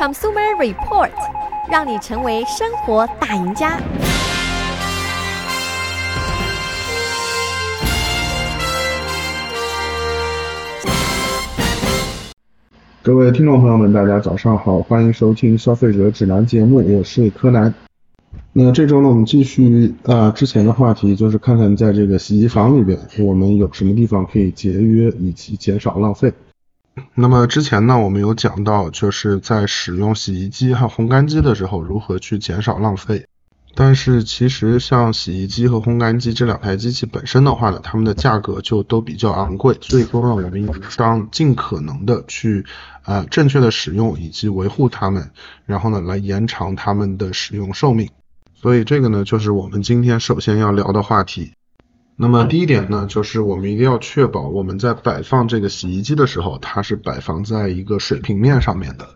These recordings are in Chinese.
Consumer Report，让你成为生活大赢家。各位听众朋友们，大家早上好，欢迎收听消费者指南节目，我是柯南。那这周呢，我们继续啊之前的话题，就是看看在这个洗衣房里边，我们有什么地方可以节约以及减少浪费。那么之前呢，我们有讲到，就是在使用洗衣机和烘干机的时候，如何去减少浪费。但是其实像洗衣机和烘干机这两台机器本身的话呢，它们的价格就都比较昂贵，所以说呢，我们应当尽可能的去呃正确的使用以及维护它们，然后呢来延长它们的使用寿命。所以这个呢，就是我们今天首先要聊的话题。那么第一点呢，就是我们一定要确保我们在摆放这个洗衣机的时候，它是摆放在一个水平面上面的。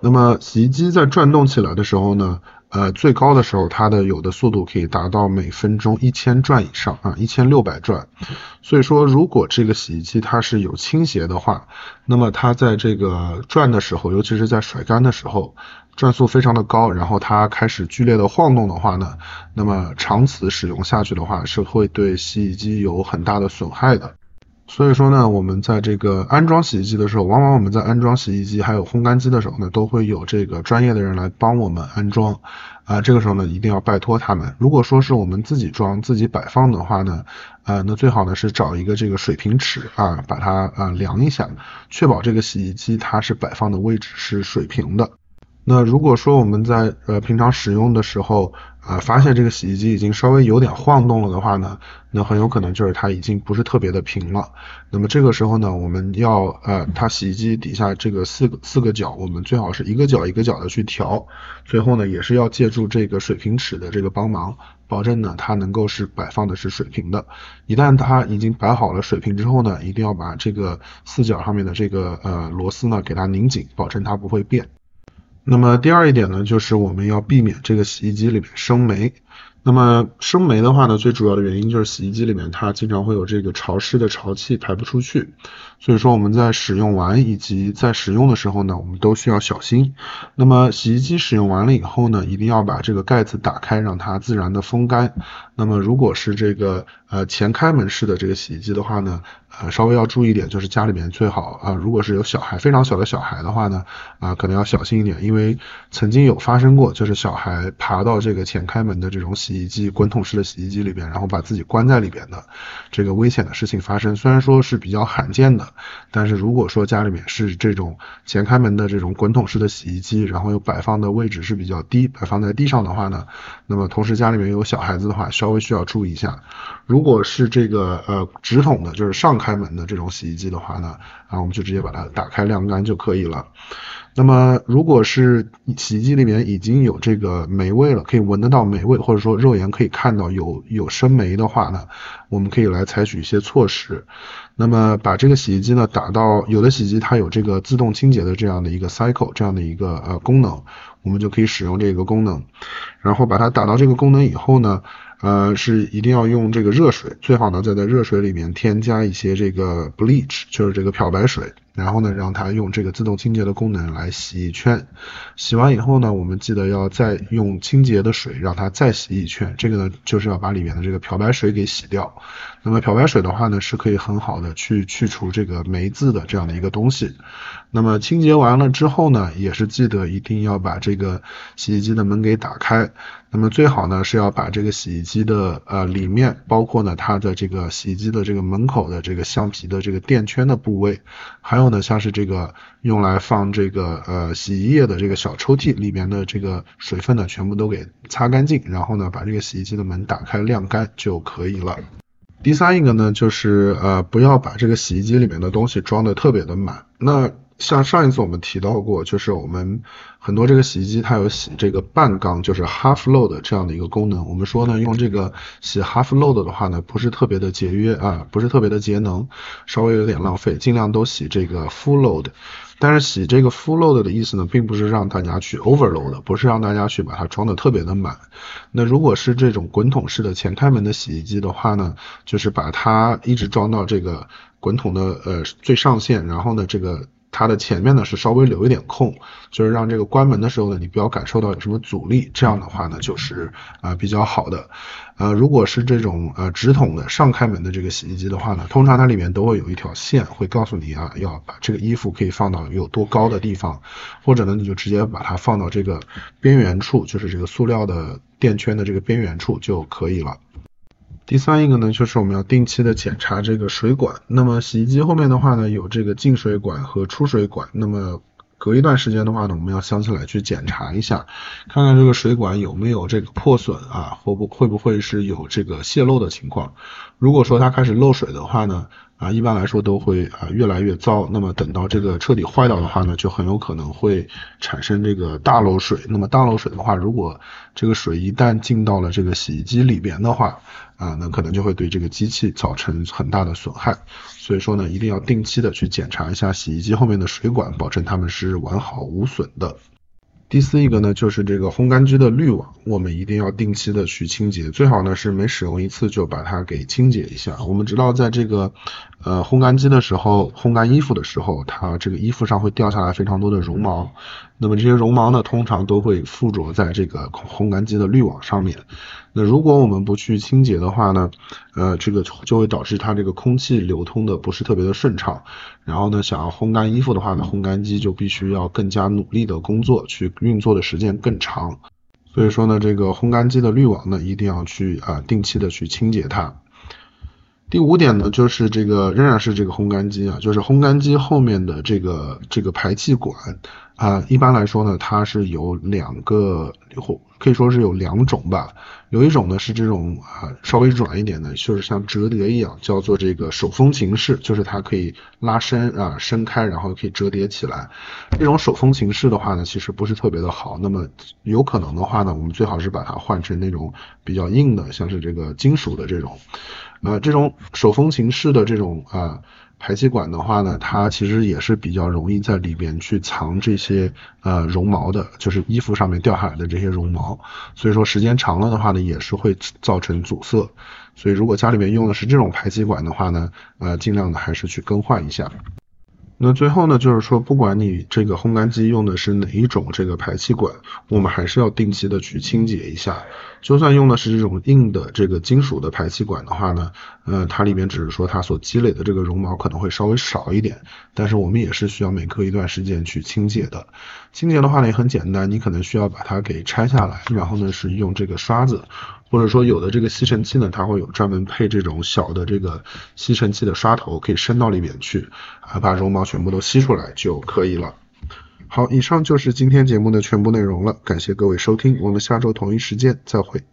那么洗衣机在转动起来的时候呢，呃，最高的时候它的有的速度可以达到每分钟一千转以上啊，一千六百转。所以说，如果这个洗衣机它是有倾斜的话，那么它在这个转的时候，尤其是在甩干的时候，转速非常的高，然后它开始剧烈的晃动的话呢，那么长此使用下去的话，是会对洗衣机有很大的损害的。所以说呢，我们在这个安装洗衣机的时候，往往我们在安装洗衣机还有烘干机的时候呢，都会有这个专业的人来帮我们安装。啊，这个时候呢，一定要拜托他们。如果说是我们自己装、自己摆放的话呢，呃，那最好呢是找一个这个水平尺啊，把它啊量一下，确保这个洗衣机它是摆放的位置是水平的。那如果说我们在呃平常使用的时候啊、呃，发现这个洗衣机已经稍微有点晃动了的话呢，那很有可能就是它已经不是特别的平了。那么这个时候呢，我们要呃，它洗衣机底下这个四个四个角，我们最好是一个角一个角的去调。最后呢，也是要借助这个水平尺的这个帮忙，保证呢它能够是摆放的是水平的。一旦它已经摆好了水平之后呢，一定要把这个四角上面的这个呃螺丝呢给它拧紧，保证它不会变。那么第二一点呢，就是我们要避免这个洗衣机里面生霉。那么生霉的话呢，最主要的原因就是洗衣机里面它经常会有这个潮湿的潮气排不出去。所以说我们在使用完以及在使用的时候呢，我们都需要小心。那么洗衣机使用完了以后呢，一定要把这个盖子打开，让它自然的风干。那么如果是这个呃前开门式的这个洗衣机的话呢，呃稍微要注意一点，就是家里面最好啊、呃，如果是有小孩非常小的小孩的话呢，啊、可能要小心一点，因为曾经有发生过，就是小孩爬到这个前开门的这种洗衣机滚筒式的洗衣机里边，然后把自己关在里边的这个危险的事情发生。虽然说是比较罕见的。但是如果说家里面是这种前开门的这种滚筒式的洗衣机，然后又摆放的位置是比较低，摆放在地上的话呢，那么同时家里面有小孩子的话，稍微需要注意一下。如果是这个呃直筒的，就是上开门的这种洗衣机的话呢，啊，我们就直接把它打开晾干就可以了。那么，如果是洗衣机里面已经有这个霉味了，可以闻得到霉味，或者说肉眼可以看到有有生霉的话呢，我们可以来采取一些措施。那么，把这个洗衣机呢打到有的洗衣机它有这个自动清洁的这样的一个 cycle 这样的一个呃功能，我们就可以使用这个功能。然后把它打到这个功能以后呢，呃，是一定要用这个热水，最好呢再在热水里面添加一些这个 bleach，就是这个漂白水。然后呢，让它用这个自动清洁的功能来洗一圈，洗完以后呢，我们记得要再用清洁的水让它再洗一圈。这个呢，就是要把里面的这个漂白水给洗掉。那么漂白水的话呢，是可以很好的去去除这个霉渍的这样的一个东西。那么清洁完了之后呢，也是记得一定要把这个洗衣机的门给打开。那么最好呢是要把这个洗衣机的呃里面，包括呢它的这个洗衣机的这个门口的这个橡皮的这个垫圈的部位，还有后呢像是这个用来放这个呃洗衣液的这个小抽屉里面的这个水分呢，全部都给擦干净，然后呢把这个洗衣机的门打开晾干就可以了。第三一个呢就是呃不要把这个洗衣机里面的东西装的特别的满，那。像上一次我们提到过，就是我们很多这个洗衣机它有洗这个半缸，就是 half load 这样的一个功能。我们说呢，用这个洗 half load 的话呢，不是特别的节约啊，不是特别的节能，稍微有点浪费，尽量都洗这个 full load。但是洗这个 full load 的意思呢，并不是让大家去 overload，不是让大家去把它装的特别的满。那如果是这种滚筒式的前开门的洗衣机的话呢，就是把它一直装到这个滚筒的呃最上限，然后呢这个。它的前面呢是稍微留一点空，就是让这个关门的时候呢，你不要感受到有什么阻力，这样的话呢就是啊、呃、比较好的。呃，如果是这种呃直筒的上开门的这个洗衣机的话呢，通常它里面都会有一条线，会告诉你啊要把这个衣服可以放到有多高的地方，或者呢你就直接把它放到这个边缘处，就是这个塑料的垫圈的这个边缘处就可以了。第三一个呢，就是我们要定期的检查这个水管。那么洗衣机后面的话呢，有这个进水管和出水管。那么隔一段时间的话呢，我们要想起来去检查一下，看看这个水管有没有这个破损啊，会不会不会是有这个泄漏的情况。如果说它开始漏水的话呢，啊，一般来说都会啊越来越糟。那么等到这个彻底坏掉的话呢，就很有可能会产生这个大漏水。那么大漏水的话，如果这个水一旦进到了这个洗衣机里边的话，啊，那可能就会对这个机器造成很大的损害。所以说呢，一定要定期的去检查一下洗衣机后面的水管，保证它们是完好无损的。第四一个呢，就是这个烘干机的滤网，我们一定要定期的去清洁，最好呢是每使用一次就把它给清洁一下。我们知道，在这个呃烘干机的时候，烘干衣服的时候，它这个衣服上会掉下来非常多的绒毛，那么这些绒毛呢，通常都会附着在这个烘干机的滤网上面。那如果我们不去清洁的话呢，呃，这个就会导致它这个空气流通的不是特别的顺畅。然后呢，想要烘干衣服的话呢，烘干机就必须要更加努力的工作，去运作的时间更长。所以说呢，这个烘干机的滤网呢，一定要去啊、定期的去清洁它。第五点呢，就是这个仍然是这个烘干机啊，就是烘干机后面的这个这个排气管啊，一般来说呢，它是有两个或，可以说是有两种吧。有一种呢是这种啊稍微软一点的，就是像折叠一样，叫做这个手风琴式，就是它可以拉伸啊伸开，然后可以折叠起来。这种手风琴式的话呢，其实不是特别的好。那么有可能的话呢，我们最好是把它换成那种比较硬的，像是这个金属的这种。呃，这种手风琴式的这种啊、排气管的话呢，它其实也是比较容易在里边去藏这些呃绒毛的，就是衣服上面掉下来的这些绒毛，所以说时间长了的话呢，也是会造成阻塞。所以如果家里面用的是这种排气管的话呢，呃，尽量的还是去更换一下。那最后呢，就是说，不管你这个烘干机用的是哪一种这个排气管，我们还是要定期的去清洁一下。就算用的是这种硬的这个金属的排气管的话呢，呃，它里面只是说它所积累的这个绒毛可能会稍微少一点，但是我们也是需要每隔一段时间去清洁的。清洁的话呢也很简单，你可能需要把它给拆下来，然后呢是用这个刷子。或者说有的这个吸尘器呢，它会有专门配这种小的这个吸尘器的刷头，可以伸到里面去，啊，把绒毛全部都吸出来就可以了。好，以上就是今天节目的全部内容了，感谢各位收听，我们下周同一时间再会。